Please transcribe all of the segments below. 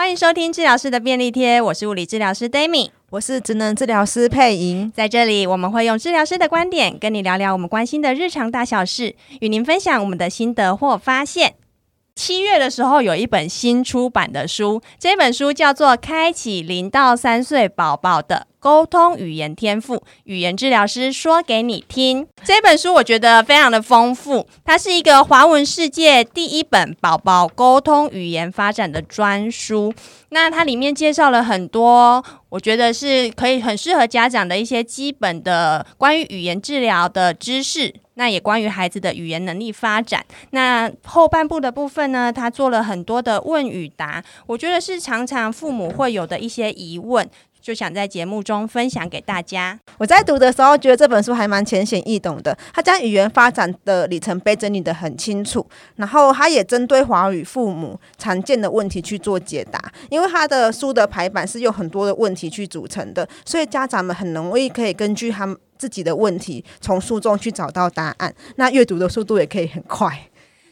欢迎收听治疗师的便利贴，我是物理治疗师 Dami，我是职能治疗师佩莹。在这里，我们会用治疗师的观点跟你聊聊我们关心的日常大小事，与您分享我们的心得或发现。七月的时候，有一本新出版的书，这本书叫做《开启零到三岁宝宝的》。沟通语言天赋，语言治疗师说给你听。这本书我觉得非常的丰富，它是一个华文世界第一本宝宝沟通语言发展的专书。那它里面介绍了很多，我觉得是可以很适合家长的一些基本的关于语言治疗的知识。那也关于孩子的语言能力发展。那后半部的部分呢，它做了很多的问与答，我觉得是常常父母会有的一些疑问。就想在节目中分享给大家。我在读的时候觉得这本书还蛮浅显易懂的，它将语言发展的里程碑整理得很清楚，然后它也针对华语父母常见的问题去做解答。因为它的书的排版是有很多的问题去组成的，所以家长们很容易可以根据他们自己的问题从书中去找到答案。那阅读的速度也可以很快。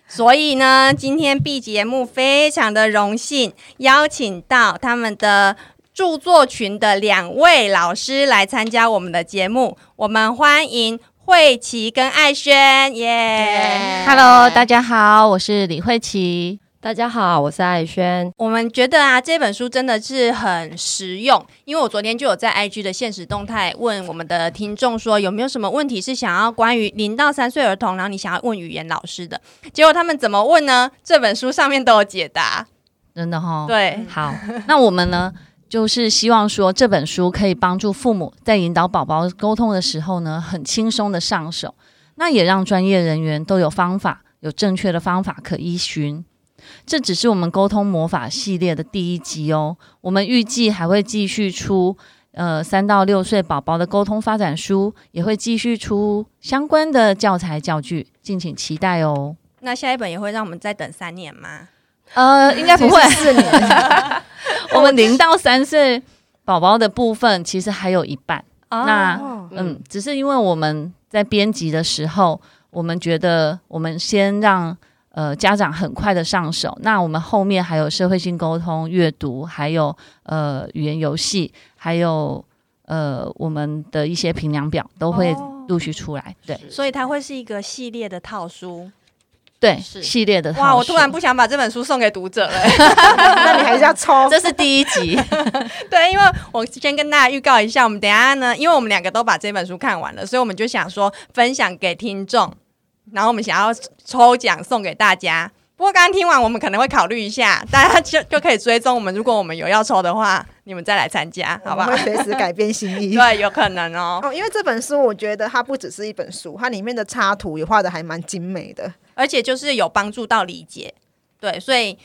所以呢，今天 B 节目非常的荣幸邀请到他们的。著作群的两位老师来参加我们的节目，我们欢迎慧琪跟艾轩，耶! Hello，大家好，我是李慧琪。大家好，我是艾轩。我们觉得啊，这本书真的是很实用，因为我昨天就有在 IG 的现实动态问我们的听众说，有没有什么问题是想要关于零到三岁儿童，然后你想要问语言老师的，结果他们怎么问呢？这本书上面都有解答，真的哈、哦。对，好，那我们呢？就是希望说这本书可以帮助父母在引导宝宝沟通的时候呢，很轻松的上手。那也让专业人员都有方法，有正确的方法可依循。这只是我们沟通魔法系列的第一集哦。我们预计还会继续出，呃，三到六岁宝宝的沟通发展书，也会继续出相关的教材教具，敬请期待哦。那下一本也会让我们再等三年吗？呃，应该不会，四年。我们零到三岁宝宝的部分其实还有一半。哦、那嗯，只是因为我们在编辑的时候，我们觉得我们先让呃家长很快的上手。那我们后面还有社会性沟通、阅读，还有呃语言游戏，还有呃我们的一些评量表都会陆续出来。哦、对，所以它会是一个系列的套书。对，系列的哇！我突然不想把这本书送给读者了，那你还是要抽。这是第一集，对，因为我先跟大家预告一下，我们等一下呢，因为我们两个都把这本书看完了，所以我们就想说分享给听众，然后我们想要抽奖送给大家。不过刚刚听完，我们可能会考虑一下，大家就就可以追踪我们。如果我们有要抽的话，你们再来参加，好不好？会随时改变心意，对，有可能哦。哦，因为这本书，我觉得它不只是一本书，它里面的插图也画的还蛮精美的。而且就是有帮助到理解，对，所以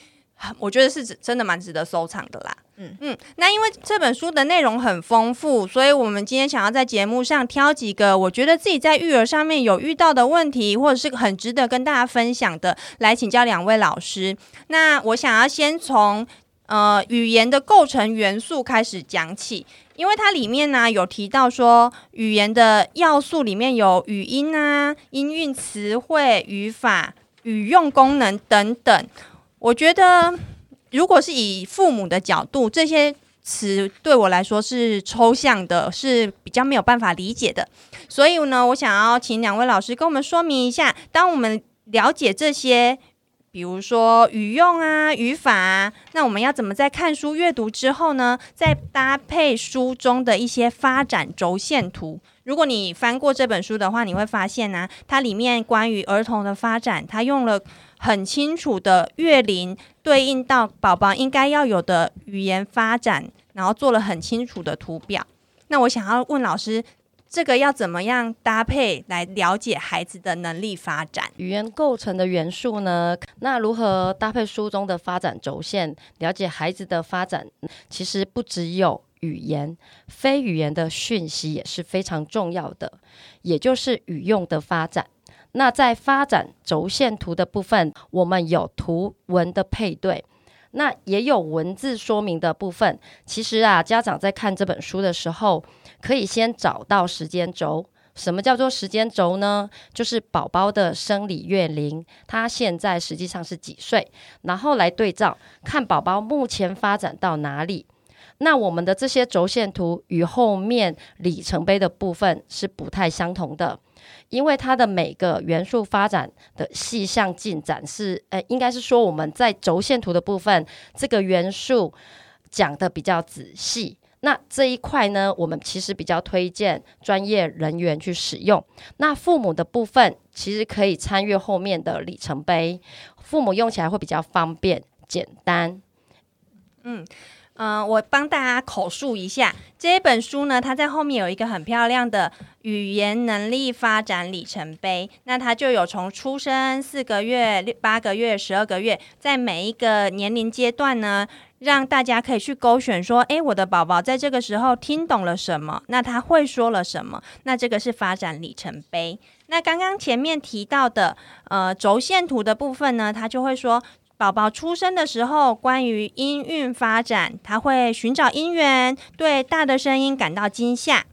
我觉得是真的蛮值得收藏的啦。嗯嗯，那因为这本书的内容很丰富，所以我们今天想要在节目上挑几个我觉得自己在育儿上面有遇到的问题，或者是很值得跟大家分享的，来请教两位老师。那我想要先从呃语言的构成元素开始讲起。因为它里面呢、有提到说，语言的要素里面有语音啊、音韵、词汇、语法、语用功能等等。我觉得，如果是以父母的角度，这些词对我来说是抽象的，是比较没有办法理解的。所以呢，我想要请两位老师跟我们说明一下，当我们了解这些。比如说语用啊、语法啊，那我们要怎么在看书阅读之后呢？再搭配书中的一些发展轴线图。如果你翻过这本书的话，你会发现呢、它里面关于儿童的发展，它用了很清楚的月龄对应到宝宝应该要有的语言发展，然后做了很清楚的图表。那我想要问老师。这个要怎么样搭配来了解孩子的能力发展？语言构成的元素呢？那如何搭配书中的发展轴线，了解孩子的发展？其实不只有语言，非语言的讯息也是非常重要的，也就是语用的发展。那在发展轴线图的部分，我们有图文的配对。那也有文字说明的部分。其实啊，家长在看这本书的时候，可以先找到时间轴，什么叫做时间轴呢？就是宝宝的生理月龄，他现在实际上是几岁，然后来对照看宝宝目前发展到哪里。那我们的这些轴线图与后面里程碑的部分是不太相同的，因为它的每个元素发展的细项进展是，呃，应该是说我们在轴线图的部分，这个元素讲得比较仔细。那这一块呢，我们其实比较推荐专业人员去使用。那父母的部分其实可以参阅后面的里程碑，父母用起来会比较方便简单。嗯。嗯、我帮大家口述一下这一本书呢，它在后面有一个很漂亮的语言能力发展里程碑。那它就有从出生四个月、六八个月、十二个月，在每一个年龄阶段呢，让大家可以去勾选说，诶，我的宝宝在这个时候听懂了什么？那他会说了什么？那这个是发展里程碑。那刚刚前面提到的呃轴线图的部分呢，它就会说。宝宝出生的时候，关于音韵发展，他会寻找音源，对大的声音感到惊吓。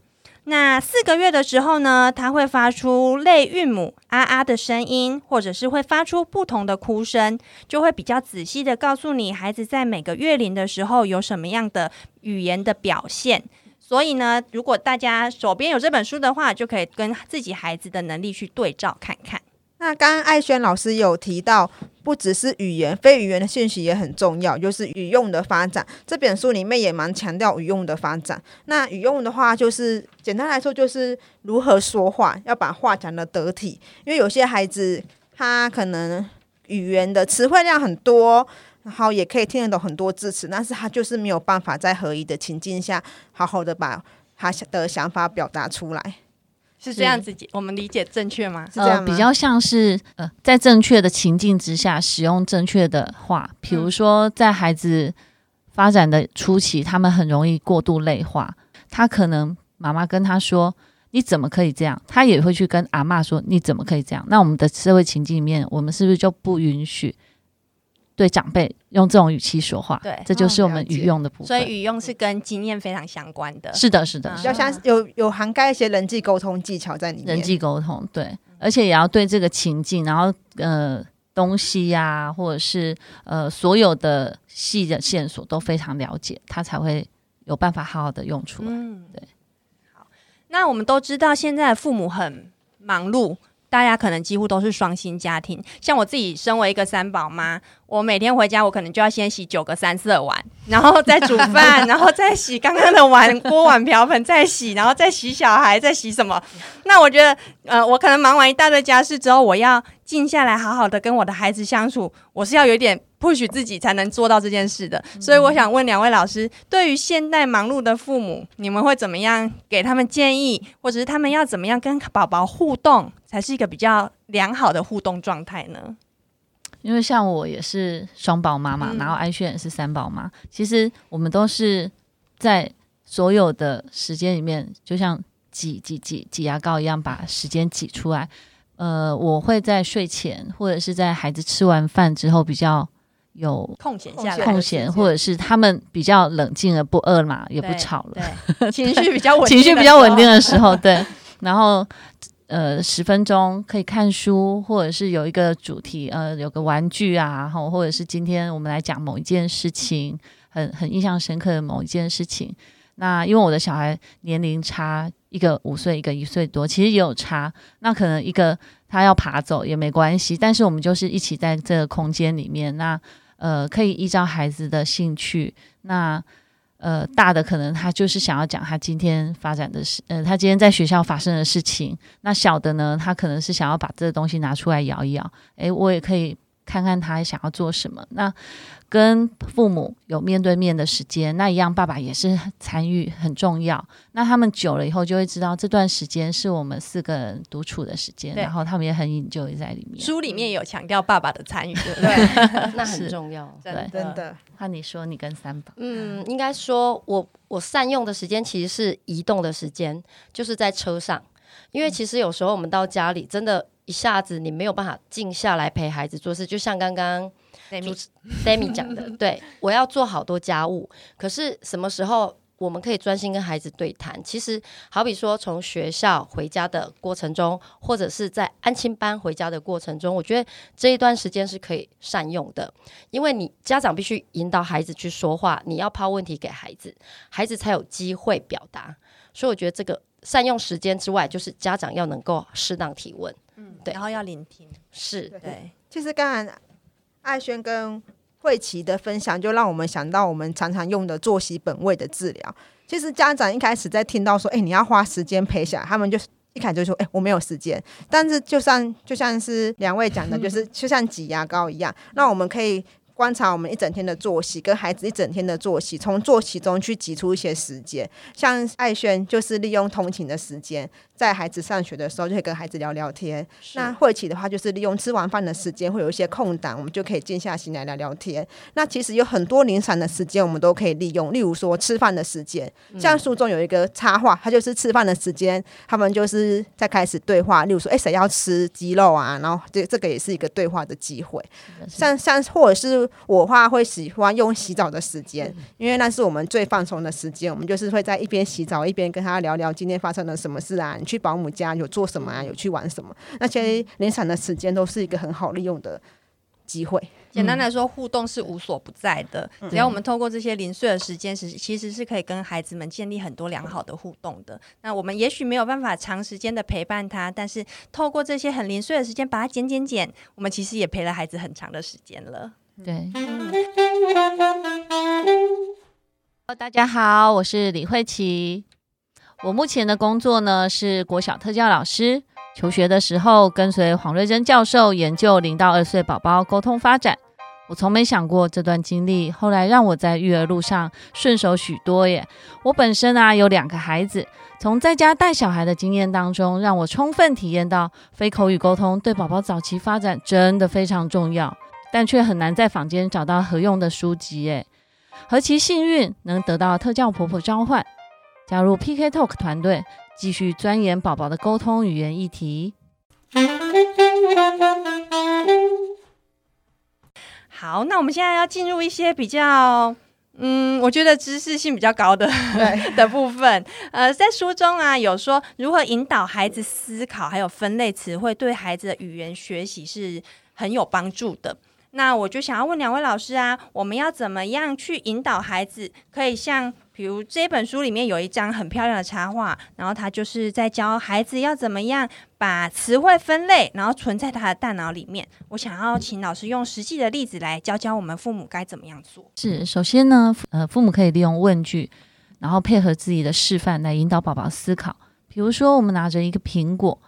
那四个月的时候呢，他会发出类韵母啊啊的声音，或者是会发出不同的哭声，就会比较仔细的告诉你孩子在每个月龄的时候有什么样的语言的表现。所以呢，如果大家手边有这本书的话，就可以跟自己孩子的能力去对照看看。那刚刚艾轩老师有提到，不只是语言，非语言的讯息也很重要，就是语用的发展。这本书里面也蛮强调语用的发展。那语用的话，就是简单来说，就是如何说话，要把话讲得得体。因为有些孩子他可能语言的词汇量很多，然后也可以听得懂很多字词，但是他就是没有办法在合宜的情境下，好好的把他的想法表达出来。是这样子，我们理解正确吗？是这样，比较像是呃，在正确的情境之下使用正确的话，比如说在孩子发展的初期，他们很容易过度内化，他可能妈妈跟他说：“你怎么可以这样？”他也会去跟阿嬷说：“你怎么可以这样？”那我们的社会情境里面，我们是不是就不允许？对长辈用这种语气说话，对，这就是我们语用的部分。所以语用是跟经验非常相关的。是的，是的，比较像有有涵盖一些人际沟通技巧在里面。人际沟通，对，而且也要对这个情境，然后呃东西呀、啊，或者是呃所有的细的线索都非常了解，他才会有办法好好的用出来。嗯，对。好，那我们都知道现在父母很忙碌。大家可能几乎都是双薪家庭，像我自己身为一个三宝妈，我每天回家，我可能就要先洗九个三色碗，然后再煮饭，然后再洗刚刚的碗锅碗瓢盆，再洗，然后再洗小孩，再洗什么？那我觉得，呃，我可能忙完一大堆家事之后，我要静下来，好好的跟我的孩子相处，我是要有点。push 自己才能做到这件事的，所以我想问两位老师，对于现代忙碌的父母，你们会怎么样给他们建议，或者是他们要怎么样跟宝宝互动，才是一个比较良好的互动状态呢？因为像我也是双宝妈嘛，然后艾轩也是三宝妈，其实我们都是在所有的时间里面，就像挤挤挤挤牙膏一样，把时间挤出来。呃，我会在睡前或者是在孩子吃完饭之后比较。有空闲下来，空闲或者是他们比较冷静了，不饿嘛，也不吵了，情绪比较 稳，情绪比较稳定的时候，对。然后呃，十分钟可以看书，或者是有一个主题，呃，有个玩具啊，或或者是今天我们来讲某一件事情，很很印象深刻的某一件事情。那因为我的小孩年龄差，一个五岁，一个一岁多，其实也有差。那可能一个他要爬走也没关系，但是我们就是一起在这个空间里面，那。呃，可以依照孩子的兴趣，那呃大的可能他就是想要讲他今天发展的事，呃，他今天在学校发生的事情。那小的呢，他可能是想要把这个东西拿出来摇一摇。诶，我也可以看看他想要做什么。那。跟父母有面对面的时间，那一样，爸爸也是参与很重要。那他们久了以后，就会知道这段时间是我们四个人独处的时间，然后他们也很 enjoy 在里面。书里面有强调爸爸的参与，对不对？那很重要，对，真的。那你说，你跟三宝？嗯，应该说我我善用的时间其实是移动的时间，就是在车上，因为其实有时候我们到家里，真的，一下子你没有办法静下来陪孩子做事，就像刚刚。Demi 讲的，对，我要做好多家务，可是什么时候我们可以专心跟孩子对谈。其实，好比说从学校回家的过程中，或者是在安亲班回家的过程中，我觉得这一段时间是可以善用的。因为你家长必须引导孩子去说话，你要抛问题给孩子，孩子才有机会表达。所以，我觉得这个善用时间之外，就是家长要能够适当提问，嗯，对，然后要聆听，是对。对其实刚才艾轩跟慧琪的分享，就让我们想到我们常常用的作息本位的治疗。其实家长一开始在听到说，哎，你要花时间陪小孩，他们就一开始就说，哎，我没有时间。但是就像就像是两位讲的，就是就像挤牙膏一样，那我们可以。观察我们一整天的作息，跟孩子一整天的作息，从作息中去挤出一些时间。像艾轩就是利用通勤的时间，在孩子上学的时候就可以跟孩子聊聊天。那慧琪的话就是利用吃完饭的时间，会有一些空档，我们就可以静下心来聊聊天。那其实有很多零散的时间，我们都可以利用。例如说吃饭的时间，像书中有一个插画，它就是吃饭的时间，他们就是在开始对话。例如说，哎，谁要吃鸡肉啊？然后这这个也是一个对话的机会。像像或者是。我话会喜欢用洗澡的时间，因为那是我们最放松的时间。我们就是会在一边洗澡一边跟他聊聊今天发生了什么事啊，你去保姆家有做什么啊，有去玩什么？那些零散的时间都是一个很好利用的机会。简单来说，互动是无所不在的。只要我们透过这些零碎的时间，是其实是可以跟孩子们建立很多良好的互动的。那我们也许没有办法长时间的陪伴他，但是透过这些很零碎的时间，把它减减减，我们其实也陪了孩子很长的时间了。对，大家好，我是李慧琪。我目前的工作呢是国小特教老师。求学的时候跟随黄瑞珍教授研究零到二岁宝宝沟通发展。我从没想过这段经历后来让我在育儿路上顺手许多耶。我本身啊有两个孩子，从在家带小孩的经验当中，让我充分体验到非口语沟通对宝宝早期发展真的非常重要。但却很难在坊间找到合用的书籍，诶，何其幸运能得到特教婆婆召唤，加入 PK Talk 团队，继续钻研宝宝的沟通语言议题。好，那我们现在要进入一些比较，嗯，我觉得知识性比较高的 的部分。呃，在书中啊，有说如何引导孩子思考，还有分类词汇，对孩子的语言学习是很有帮助的。那我就想要问两位老师啊，我们要怎么样去引导孩子，可以像比如这本书里面有一张很漂亮的插画，然后他就是在教孩子要怎么样把词汇分类，然后存在他的大脑里面。我想要请老师用实际的例子来教教我们父母该怎么样做。是，首先呢，呃，父母可以利用问句，然后配合自己的示范来引导宝宝思考。比如说，我们拿着一个苹果，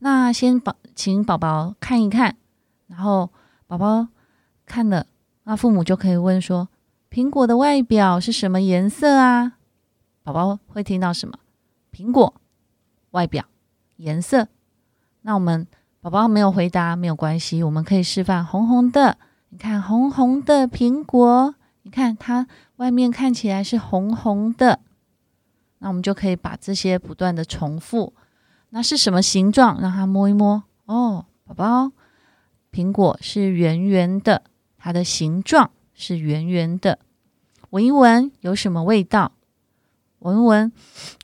那先宝，请宝宝看一看，然后宝宝。看了，那父母就可以问说：“苹果的外表是什么颜色啊？”宝宝会听到什么？苹果外表颜色。那我们宝宝没有回答没有关系，我们可以示范红红的。你看红红的苹果，你看它外面看起来是红红的。那我们就可以把这些不断的重复。那是什么形状？让他摸一摸。哦，宝宝，苹果是圆圆的。它的形状是圆圆的，闻一闻有什么味道？闻一闻，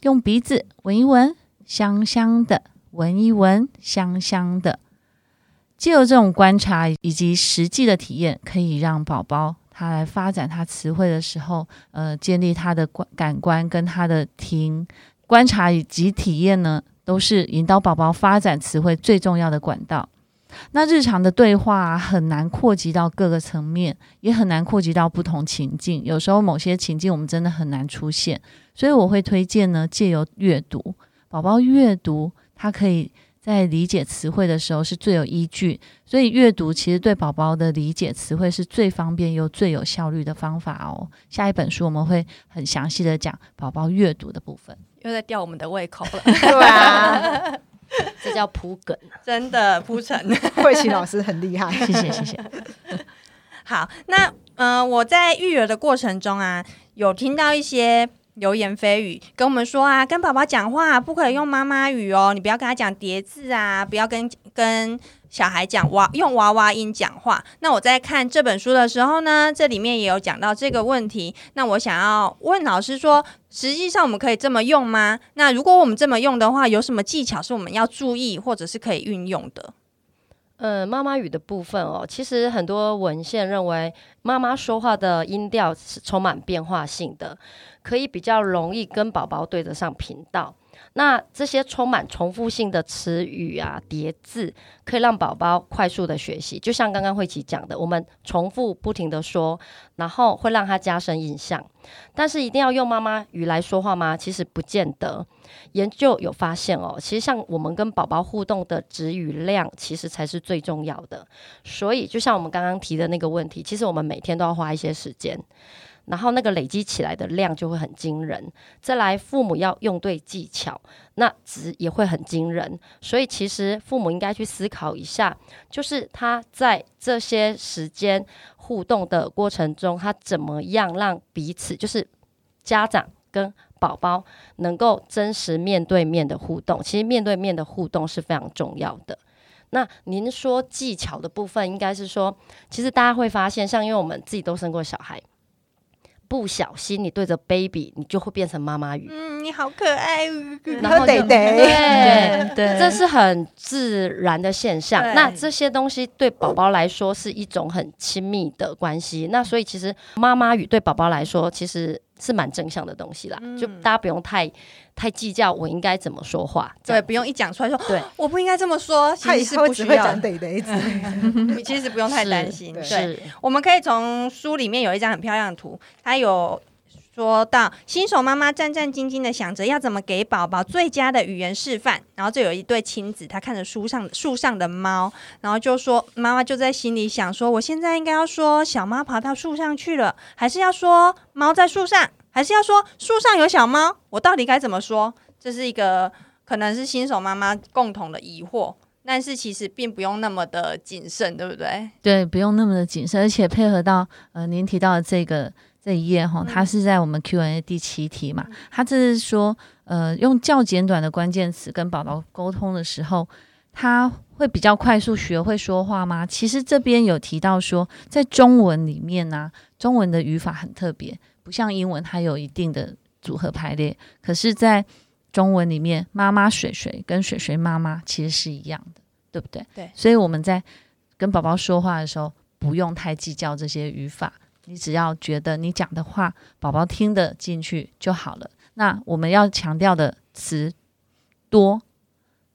用鼻子闻一闻，香香的；闻一闻，香香的。借由这种观察以及实际的体验，可以让宝宝他来发展他词汇的时候，呃，建立他的观感官跟他的听观察以及体验呢，都是引导宝宝发展词汇最重要的管道。那日常的对话啊，很难扩及到各个层面，也很难扩及到不同情境。有时候某些情境我们真的很难出现，所以我会推荐呢，借由阅读，宝宝阅读，他可以在理解词汇的时候是最有依据。所以阅读其实对宝宝的理解词汇是最方便又最有效率的方法哦。下一本书我们会很详细的讲宝宝阅读的部分。又在吊我们的胃口了，对啊。这叫铺梗，真的铺成。慧琪老师很厉害，谢谢谢谢。好，那嗯、呃，我在育儿的过程中啊，有听到一些流言蜚语，跟我们说啊，跟宝宝讲话不可以用妈妈语哦，你不要跟他讲叠字啊，不要跟跟小孩讲娃用娃娃音讲话。那我在看这本书的时候呢，这里面也有讲到这个问题。那我想要问老师说，实际上我们可以这么用吗？那如果我们这么用的话，有什么技巧是我们要注意或者是可以运用的？呃，妈妈语的部分哦，其实很多文献认为，妈妈说话的音调是充满变化性的，可以比较容易跟宝宝对得上频道。那这些充满重复性的词语啊、叠字，可以让宝宝快速的学习。就像刚刚慧琪讲的，我们重复不停的说，然后会让他加深印象。但是一定要用妈妈语来说话吗？其实不见得。研究有发现哦，其实像我们跟宝宝互动的词语量，其实才是最重要的。所以就像我们刚刚提的那个问题，其实我们每天都要花一些时间。然后那个累积起来的量就会很惊人，再来父母要用对技巧，那值也会很惊人。所以其实父母应该去思考一下，就是他在这些时间互动的过程中，他怎么样让彼此，就是家长跟宝宝能够真实面对面的互动。其实面对面的互动是非常重要的。那您说技巧的部分，应该是说，其实大家会发现，像因为我们自己都生过小孩。不小心，你对着 baby，你就会变成妈妈语。嗯，你好可爱，然后对对对，这是很自然的现象。那这些东西对宝宝来说是一种很亲密的关系。那所以其实妈妈语对宝宝来说，其实。是蛮正向的东西啦，嗯、就大家不用太太计较我应该怎么说话，对，不用一讲出来说，对，我不应该这么说，其实是不需要你，其实不用太担心。对。我们可以从书里面有一张很漂亮的图，它有说到新手妈妈战战兢兢的想着要怎么给宝宝最佳的语言示范，然后就有一对亲子，他看着书上树上的猫，然后就说妈妈就在心里想说，我现在应该要说小猫爬到树上去了，还是要说猫在树上？还是要说树上有小猫，我到底该怎么说？这是一个可能是新手妈妈共同的疑惑，但是其实并不用那么的谨慎，对不对？对，不用那么的谨慎，而且配合到呃您提到的这个这一页哈，它是在我们 Q&A 第七题嘛，它这是说呃用较简短的关键词跟宝宝沟通的时候，他会比较快速学会说话吗？其实这边有提到说，在中文里面呢、啊，中文的语法很特别。不像英文，它有一定的组合排列，可是，在中文里面，妈妈水水跟水水妈妈其实是一样的，对不对？对。所以我们在跟宝宝说话的时候，不用太计较这些语法，你只要觉得你讲的话，宝宝听得进去就好了。那我们要强调的词多，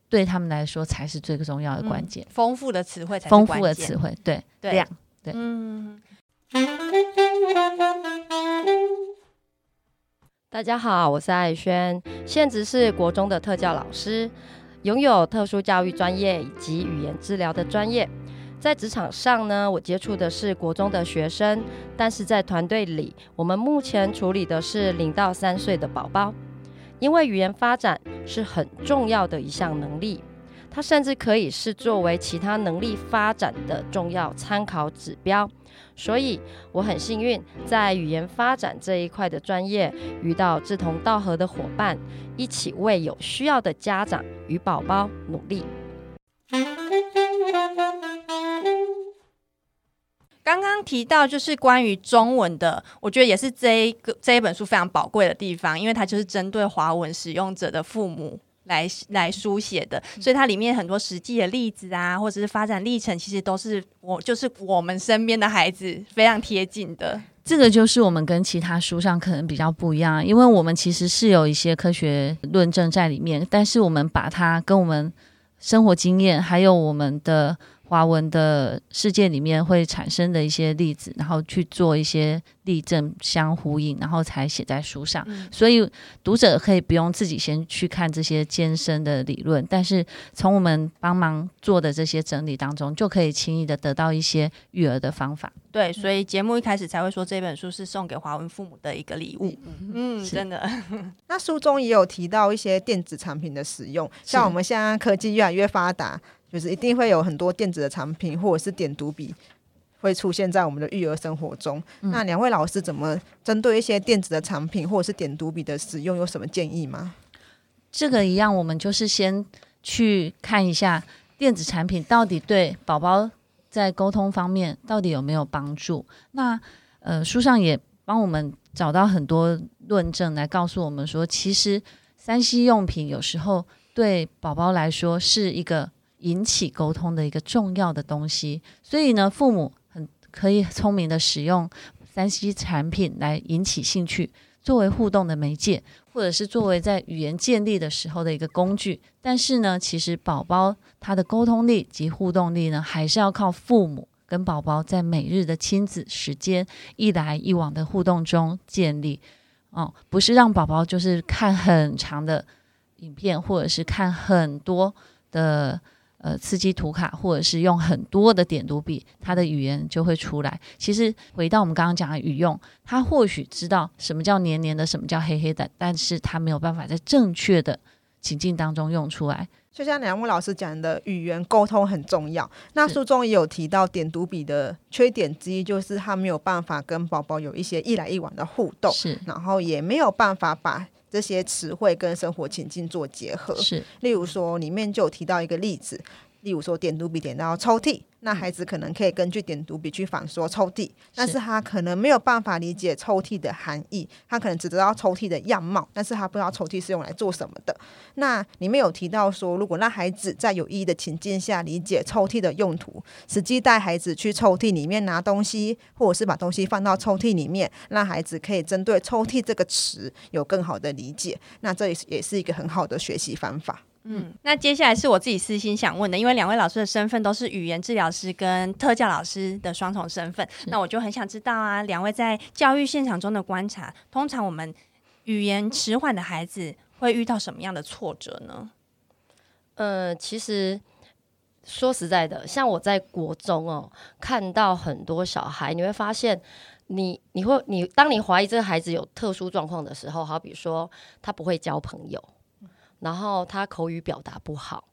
对他们来说才是最重要的关键。丰、嗯、富的词汇才丰富的词汇，对对量，对。嗯。大家好，我是艾轩，现职是国中的特教老师，拥有特殊教育专业以及语言治疗的专业。在职场上呢，我接触的是国中的学生，但是在团队里，我们目前处理的是零到三岁的宝宝，因为语言发展是很重要的一项能力。它甚至可以是作为其他能力发展的重要参考指标，所以我很幸运在语言发展这一块的专业遇到志同道合的伙伴，一起为有需要的家长与宝宝努力。刚刚提到就是关于中文的，我觉得也是这一个这一本书非常宝贵的地方，因为它就是针对华文使用者的父母。来来书写的，所以它里面很多实际的例子啊，或者是发展历程，其实都是我就是我们身边的孩子非常贴近的。这个就是我们跟其他书上可能比较不一样，因为我们其实是有一些科学论证在里面，但是我们把它跟我们生活经验还有我们的。华文的世界里面会产生的一些例子，然后去做一些例证相呼应，然后才写在书上。嗯、所以读者可以不用自己先去看这些艰深的理论，但是从我们帮忙做的这些整理当中，就可以轻易的得到一些育儿的方法。对，所以节目一开始才会说这本书是送给华文父母的一个礼物。嗯，嗯真的。那书中也有提到一些电子产品的使用，像我们现在科技越来越发达。就是一定会有很多电子的产品或者是点读笔会出现在我们的育儿生活中。嗯、那两位老师怎么针对一些电子的产品或者是点读笔的使用有什么建议吗？这个一样，我们就是先去看一下，电子产品到底对宝宝在沟通方面到底有没有帮助？那呃，书上也帮我们找到很多论证来告诉我们说，其实三 C 用品有时候对宝宝来说是一个引起沟通的一个重要的东西。所以呢，父母很可以聪明的使用三 C 产品来引起兴趣。作为互动的媒介，或者是作为在语言建立的时候的一个工具，但是呢，其实宝宝他的沟通力及互动力呢，还是要靠父母跟宝宝在每日的亲子时间一来一往的互动中建立。哦，不是让宝宝就是看很长的影片，或者是看很多的。呃，刺激图卡，或者是用很多的点读笔，它的语言就会出来。其实回到我们刚刚讲的语用，他或许知道什么叫黏黏的，什么叫黑黑的，但是他没有办法在正确的情境当中用出来。就像梁木老师讲的，语言沟通很重要。那书中也有提到，点读笔的缺点之一就是他没有办法跟宝宝有一些一来一往的互动，是，然后也没有办法把。这些词汇跟生活情境做结合，是。例如说，里面就有提到一个例子，例如说，点读笔点到抽屉。那孩子可能可以根据点读笔去反说抽屉，但是他可能没有办法理解抽屉的含义，他可能只知道抽屉的样貌，但是他不知道抽屉是用来做什么的。那里面有提到说，如果让孩子在有意义的情境下理解抽屉的用途，实际带孩子去抽屉里面拿东西，或者是把东西放到抽屉里面，让孩子可以针对抽屉这个词有更好的理解，那这也是也是一个很好的学习方法。嗯，那接下来是我自己私心想问的，因为两位老师的身份都是语言治疗师跟特教老师的双重身份，那我就很想知道啊，两位在教育现场中的观察，通常我们语言迟缓的孩子会遇到什么样的挫折呢？呃，其实说实在的，像我在国中哦，看到很多小孩，你会发现你，你你会你当你怀疑这个孩子有特殊状况的时候，好比说他不会交朋友。然后他口语表达不好，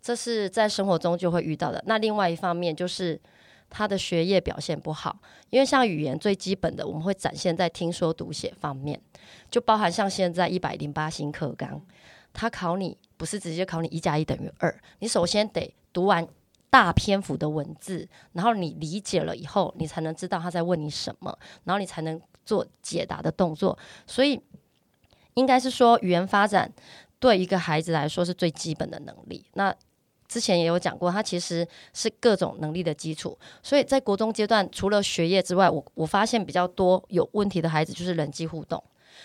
这是在生活中就会遇到的。那另外一方面就是他的学业表现不好，因为像语言最基本的，我们会展现在听说读写方面，就包含像现在一百零八新课纲，他考你不是直接考你一加一等于二，你首先得读完大篇幅的文字，然后你理解了以后，你才能知道他在问你什么，然后你才能做解答的动作。所以应该是说语言发展。对一个孩子来说是最基本的能力。那之前也有讲过，他其实是各种能力的基础。所以在国中阶段，除了学业之外，我我发现比较多有问题的孩子就是人际互动，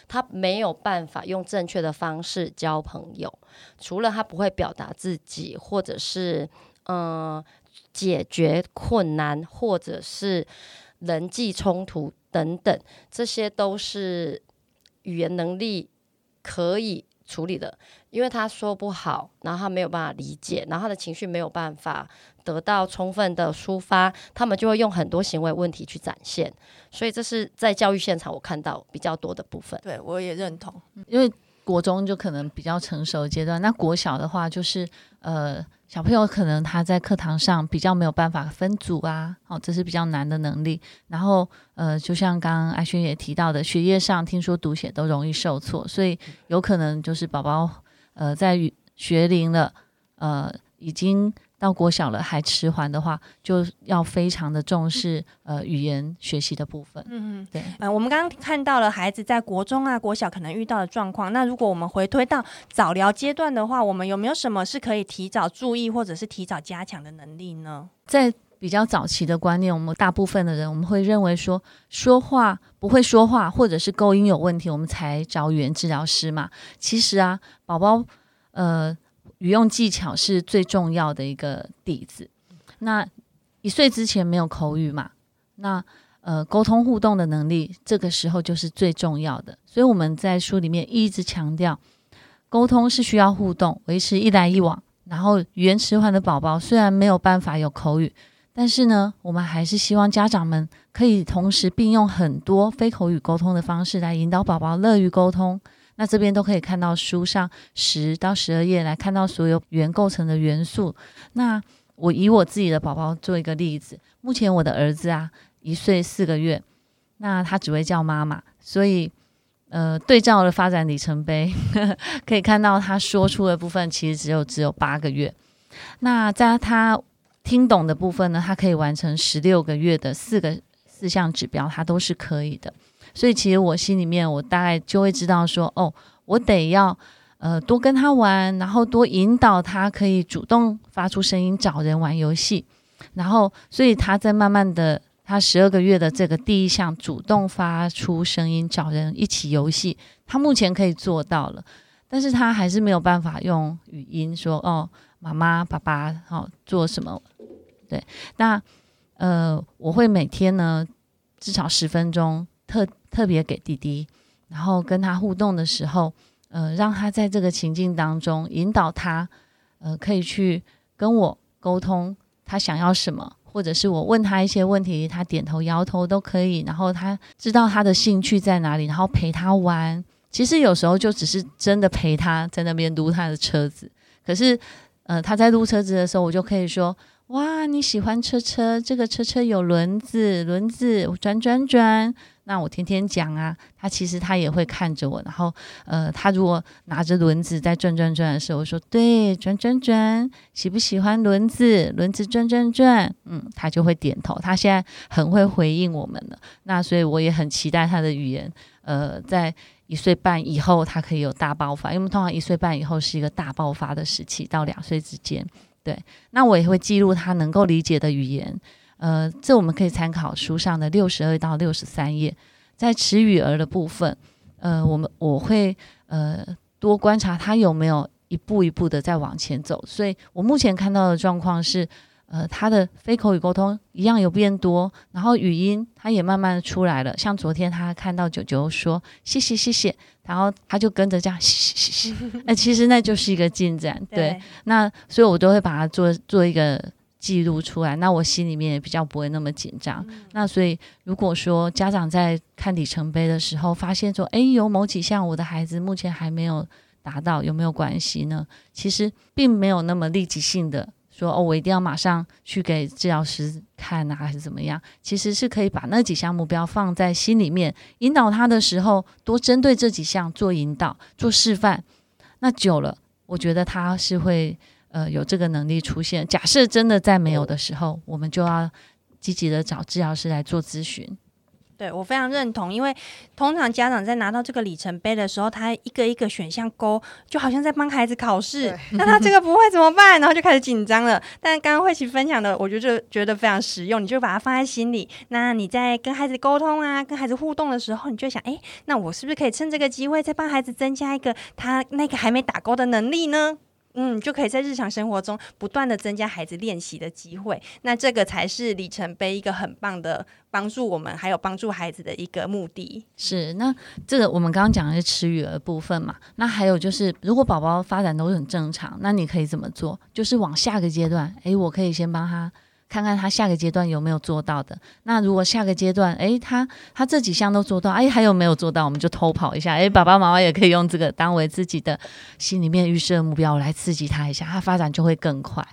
他没有办法用正确的方式交朋友。除了他不会表达自己，或者是嗯、解决困难，或者是人际冲突等等，这些都是语言能力可以。处理的，因为他说不好，然后他没有办法理解，然后他的情绪没有办法得到充分的抒发，他们就会用很多行为问题去展现，所以这是在教育现场我看到比较多的部分。对，我也认同，因为国中就可能比较成熟的阶段，那国小的话就是呃。小朋友可能他在课堂上比较没有办法分组啊，哦，这是比较难的能力。然后，呃，就像刚刚艾轩也提到的，学业上听说读写都容易受挫，所以有可能就是宝宝呃在学龄了，呃已经。到国小了还迟缓的话，就要非常的重视呃语言学习的部分。嗯嗯，对。呃，我们刚刚看到了孩子在国中啊、国小可能遇到的状况。那如果我们回推到早疗阶段的话，我们有没有什么是可以提早注意或者是提早加强的能力呢？在比较早期的观念，我们大部分的人我们会认为说，说话不会说话或者是构音有问题，我们才找语言治疗师嘛。其实啊，宝宝呃。语用技巧是最重要的一个底子。那一岁之前没有口语嘛？那呃，沟通互动的能力，这个时候就是最重要的。所以我们在书里面一直强调，沟通是需要互动，维持一来一往。然后语言迟缓的宝宝虽然没有办法有口语，但是呢，我们还是希望家长们可以同时并用很多非口语沟通的方式来引导宝宝乐于沟通。那这边都可以看到书上十到十二页来看到所有原构成的元素。那我以我自己的宝宝做一个例子，目前我的儿子啊一岁四个月，那他只会叫妈妈，所以呃对照了发展里程碑，呵 呵可以看到他说出的部分其实只有只有八个月。那在他听懂的部分呢，他可以完成十六个月的四个四项指标，他都是可以的。所以其实我心里面，我大概就会知道说，哦，我得要呃多跟他玩，然后多引导他可以主动发出声音找人玩游戏。然后，所以他在慢慢的，他十二个月的这个第一项主动发出声音找人一起游戏，他目前可以做到了，但是他还是没有办法用语音说，哦。妈妈、爸爸，好做什么？对，那呃，我会每天呢至少十分钟特特别给弟弟，然后跟他互动的时候，呃，让他在这个情境当中引导他，呃，可以去跟我沟通他想要什么，或者是我问他一些问题，他点头摇头都可以，然后他知道他的兴趣在哪里，然后陪他玩。其实有时候就只是真的陪他在那边撸他的车子，可是。呃，他在撸车子的时候，我就可以说：“哇，你喜欢车车？这个车车有轮子，轮子转转转。”那我天天讲啊，他其实他也会看着我。然后，呃，他如果拿着轮子在转转转的时候，我说：“对，转转转，喜不喜欢轮子？轮子转转转。”嗯，他就会点头。他现在很会回应我们了。那所以我也很期待他的语言。呃，在。一岁半以后，他可以有大爆发，因为通常一岁半以后是一个大爆发的时期，到两岁之间。对，那我也会记录他能够理解的语言。呃，这我们可以参考书上的六十二到六十三页，在词语儿的部分，呃，我们我会呃多观察他有没有一步一步的在往前走。所以我目前看到的状况是。呃，他的非口语沟通一样有变多，然后语音他也慢慢的出来了。像昨天他看到九九说谢谢谢谢，然后他就跟着这样谢谢谢谢。那、呃、其实那就是一个进展，对。对，那所以我都会把它做做一个记录出来，那我心里面也比较不会那么紧张。嗯、那所以如果说家长在看里程碑的时候，发现说，哎，有某几项我的孩子目前还没有达到，有没有关系呢？其实并没有那么立即性的。说哦，我一定要马上去给治疗师看啊，还是怎么样？其实是可以把那几项目标放在心里面，引导他的时候，多针对这几项做引导、做示范。那久了，我觉得他是会呃有这个能力出现。假设真的在没有的时候，我们就要积极的找治疗师来做咨询。对，我非常认同，因为通常家长在拿到这个里程碑的时候，他一个一个选项勾，就好像在帮孩子考试。那他这个不会怎么办？然后就开始紧张了。但刚刚慧琪分享的，我觉得就觉得非常实用，你就把它放在心里。那你在跟孩子沟通啊，跟孩子互动的时候，你就想，哎，那我是不是可以趁这个机会，再帮孩子增加一个他那个还没打勾的能力呢？嗯，就可以在日常生活中不断的增加孩子练习的机会，那这个才是里程碑一个很棒的帮助我们还有帮助孩子的一个目的。是，那这个我们刚刚讲的是词语的部分嘛，那还有就是如果宝宝发展都很正常，那你可以怎么做？就是往下个阶段，诶，我可以先帮他。看看他下个阶段有没有做到的。那如果下个阶段，哎，他他这几项都做到，哎，还有没有做到？我们就偷跑一下。哎，爸爸妈妈也可以用这个当为自己的心里面预设目标来刺激他一下，他发展就会更快。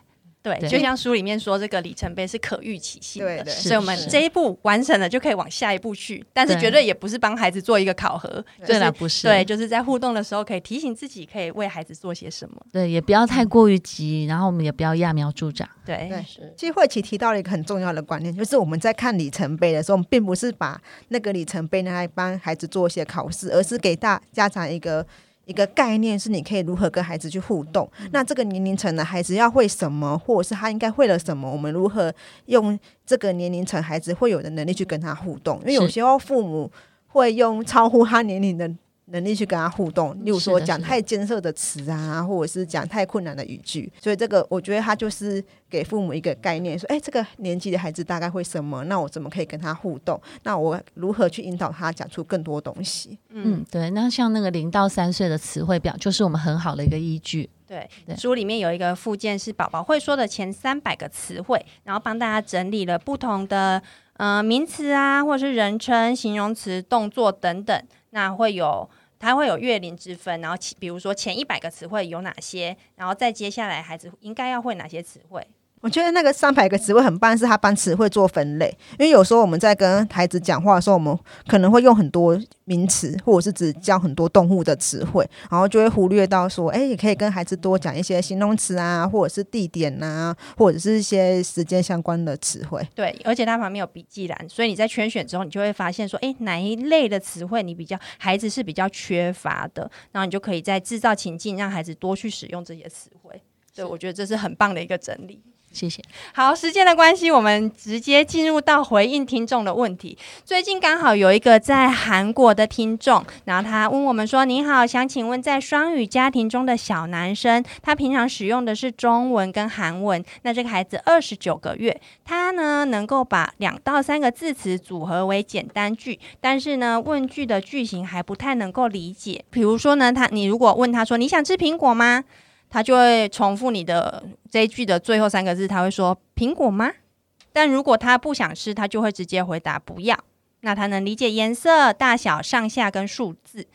对，就像书里面说，这个里程碑是可预期性的，对，所以我们这一步完成了，就可以往下一步去。但是绝对也不是帮孩子做一个考核，对啦，就是，不是，对，就是在互动的时候可以提醒自己，可以为孩子做些什么。对，也不要太过于急，然后我们也不要揠苗助长。对，对，是。其实慧琪提到了一个很重要的观念，就是我们在看里程碑的时候，我们并不是把那个里程碑拿来帮孩子做一些考试，而是给大家长一个。一个概念是你可以如何跟孩子去互动。那这个年龄层的孩子要会什么，或者是他应该会了什么？我们如何用这个年龄层孩子会有的能力去跟他互动？因为有时候父母会用超乎他年龄的。能力去跟他互动，例如说讲太艰涩的词啊，或者是讲太困难的语句，所以这个我觉得他就是给父母一个概念，说，哎，这个年纪的孩子大概会什么？那我怎么可以跟他互动？那我如何去引导他讲出更多东西？嗯，对。那像那个零到三岁的词汇表，就是我们很好的一个依据。对，对，书里面有一个附件是宝宝会说的前三百个词汇，然后帮大家整理了不同的呃名词啊，或者是人称、形容词、动作等等，那会有。它会有月龄之分，然后比如说前一百个词汇有哪些，然后再接下来孩子应该要会哪些词汇，我觉得那个三百个词汇很棒，是他帮词汇做分类。因为有时候我们在跟孩子讲话的时候，我们可能会用很多名词，或者是只教很多动物的词汇，然后就会忽略到说，哎，也可以跟孩子多讲一些形容词啊，或者是地点啊，或者是一些时间相关的词汇。对，而且他旁边有笔记栏，所以你在圈选之后，你就会发现说，哎，哪一类的词汇你比较孩子是比较缺乏的，然后你就可以在制造情境，让孩子多去使用这些词汇。对，我觉得这是很棒的一个整理。谢谢。好，时间的关系，我们直接进入到回应听众的问题。最近刚好有一个在韩国的听众，然后他问我们说：“您好，想请问，在双语家庭中的小男生，他平常使用的是中文跟韩文。那这个孩子二十九个月，他呢能够把两到三个字词组合为简单句，但是呢问句的句型还不太能够理解。比如说呢，他你如果问他说：‘你想吃苹果吗？’他就会重复你的这一句的最后三个字，他会说“苹果吗？”但如果他不想吃，他就会直接回答“不要”。那他能理解颜色、大小、上下跟数字，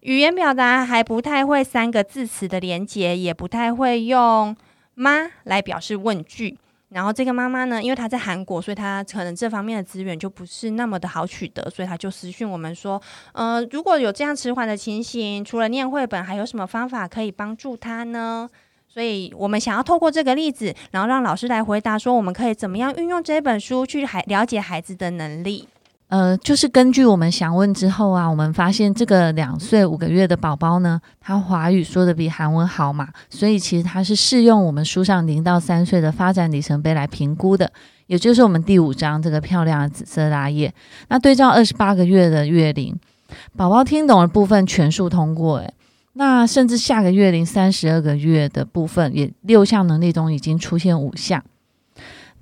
语言表达还不太会三个字词的连接，也不太会用“吗”来表示问句。然后这个妈妈呢，因为她在韩国，所以她可能这方面的资源就不是那么的好取得，所以她就私讯我们说，呃，如果有这样迟缓的情形，除了念绘本，还有什么方法可以帮助她呢？所以我们想要透过这个例子，然后让老师来回答说，我们可以怎么样运用这本书去孩了解孩子的能力。呃，就是根据我们详问之后啊，我们发现这个两岁五个月的宝宝呢，他华语说的比韩文好嘛，所以其实他是适用我们书上零到三岁的发展里程碑来评估的，也就是我们第五章这个漂亮的紫色大页。那对照二十八个月的月龄，宝宝听懂的部分全数通过，诶，那甚至下个月龄三十二个月的部分，也六项能力中已经出现五项。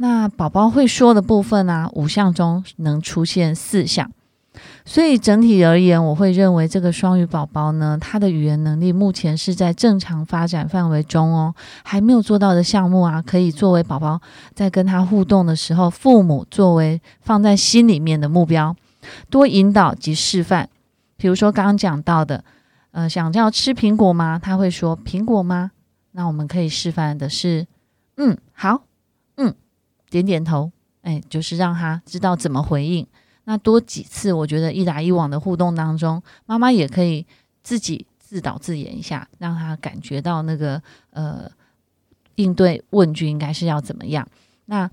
那宝宝会说的部分呢、啊，五项中能出现四项，所以整体而言，我会认为这个双语宝宝呢，他的语言能力目前是在正常发展范围中哦，还没有做到的项目啊，可以作为宝宝在跟他互动的时候，父母作为放在心里面的目标，多引导及示范。比如说刚刚讲到的，呃，想要吃苹果吗？他会说苹果吗？那我们可以示范的是，嗯，好。点点头，哎，就是让他知道怎么回应。那多几次，我觉得一来一往的互动当中，妈妈也可以自己自导自演一下，让他感觉到那个呃应对问句应该是要怎么样。那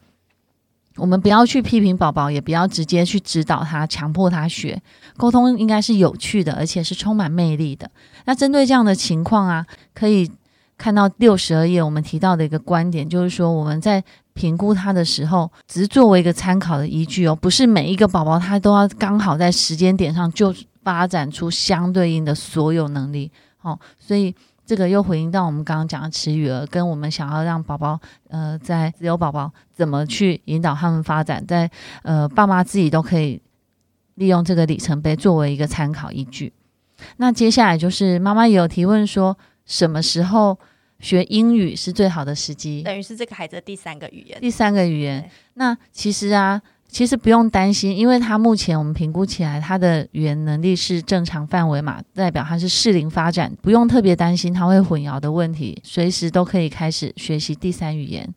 我们不要去批评宝宝，也不要直接去指导他，强迫他学。沟通应该是有趣的，而且是充满魅力的。那针对这样的情况啊，可以看到六十二页我们提到的一个观点，就是说我们在。评估他的时候，只是作为一个参考的依据哦，不是每一个宝宝他都要刚好在时间点上就发展出相对应的所有能力哦。所以这个又回应到我们刚刚讲的词语儿，跟我们想要让宝宝呃在自由宝宝怎么去引导他们发展，在呃爸妈自己都可以利用这个里程碑作为一个参考依据。那接下来就是妈妈也有提问说，什么时候？学英语是最好的时机，等于是这个孩子的第三个语言。第三个语言，那其实啊，其实不用担心，因为他目前我们评估起来，他的语言能力是正常范围嘛，代表他是适龄发展，不用特别担心他会混淆的问题，随时都可以开始学习第三语言。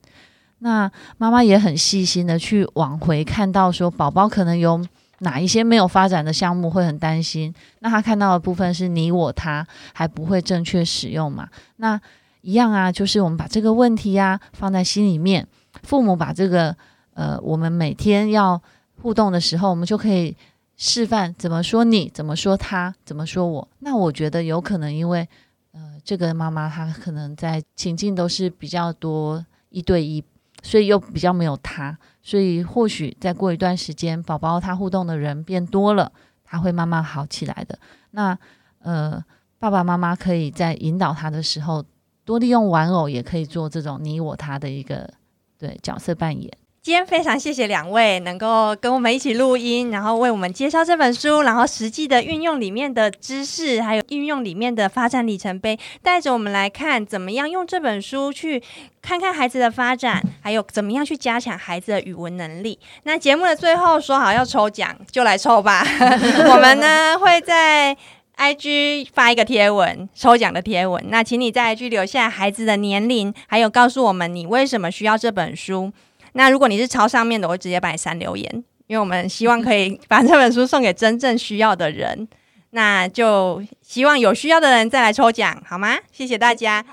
那妈妈也很细心的去往回看到，说宝宝可能有哪一些没有发展的项目会很担心。那他看到的部分是你我他还不会正确使用嘛？那一样啊，就是我们把这个问题呀、放在心里面，父母把这个呃，我们每天要互动的时候，我们就可以示范怎么说你，怎么说他，怎么说我。那我觉得有可能，因为呃，这个妈妈她可能在情境都是比较多一对一，所以又比较没有他，所以或许再过一段时间，宝宝他互动的人变多了，他会慢慢好起来的。那呃，爸爸妈妈可以在引导他的时候。多利用玩偶也可以做这种你我他的一个对角色扮演。今天非常谢谢两位能够跟我们一起录音，然后为我们介绍这本书，然后实际的运用里面的知识，还有运用里面的发展里程碑，带着我们来看怎么样用这本书去看看孩子的发展，还有怎么样去加强孩子的语文能力。那节目的最后说好要抽奖，就来抽吧。我们呢会在。IG 发一个贴文，抽奖的贴文。那请你在 IG 留下孩子的年龄，还有告诉我们你为什么需要这本书。那如果你是超上面的，我会直接把你删留言，因为我们希望可以 把这本书送给真正需要的人。那就希望有需要的人再来抽奖，好吗？谢谢大家。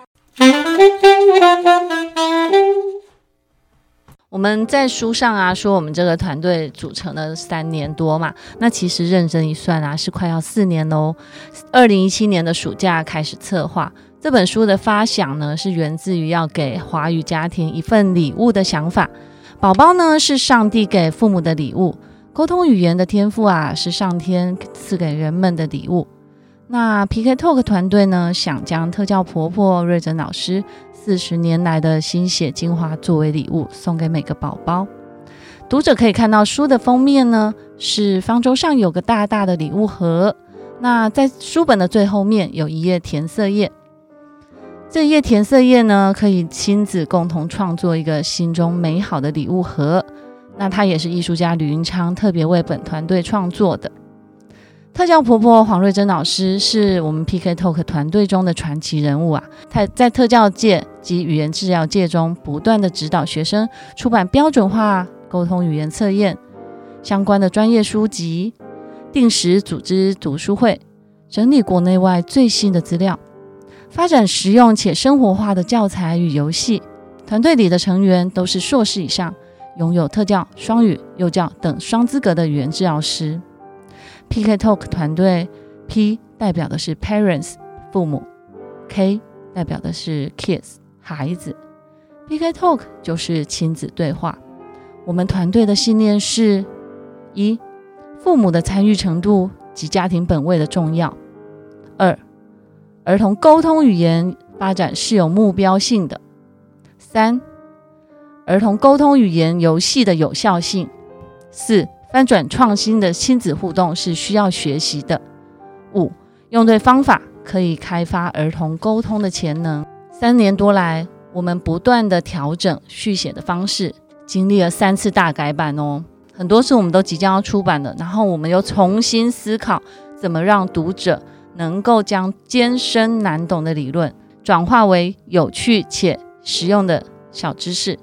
我们在书上啊说，我们这个团队组成了三年多嘛，那其实认真一算啊，是快要四年喽。二零一七年的暑假开始策划这本书的发想呢，是源自于要给华语家庭一份礼物的想法。宝宝呢是上帝给父母的礼物，沟通语言的天赋啊是上天赐给人们的礼物。那 PK Talk 团队呢，想将特教婆婆瑞珍老师四十年来的心血精华作为礼物送给每个宝宝。读者可以看到书的封面呢，是方舟上有个大大的礼物盒。那在书本的最后面有一页填色页，这一页填色页呢，可以亲子共同创作一个心中美好的礼物盒。那它也是艺术家吕云昌特别为本团队创作的。特教婆婆黄瑞珍老师是我们 PK Talk 团队中的传奇人物啊！她在特教界及语言治疗界中不断地指导学生出版标准化沟通语言测验相关的专业书籍，定时组织读书会，整理国内外最新的资料，发展实用且生活化的教材与游戏。团队里的成员都是硕士以上，拥有特教、双语、幼教等双资格的语言治疗师。PK Talk 团队，P 代表的是 Parents 父母，K 代表的是 Kids 孩子，PK Talk 就是亲子对话。我们团队的信念是：一、父母的参与程度及家庭本位的重要；二、儿童沟通语言发展是有目标性的；三、儿童沟通语言游戏的有效性；四。翻转创新的亲子互动是需要学习的。五，用对方法可以开发儿童沟通的潜能。三年多来，我们不断地调整续写的方式，经历了三次大改版哦。很多书我们都即将要出版了，然后我们又重新思考怎么让读者能够将艰深难懂的理论转化为有趣且实用的小知识。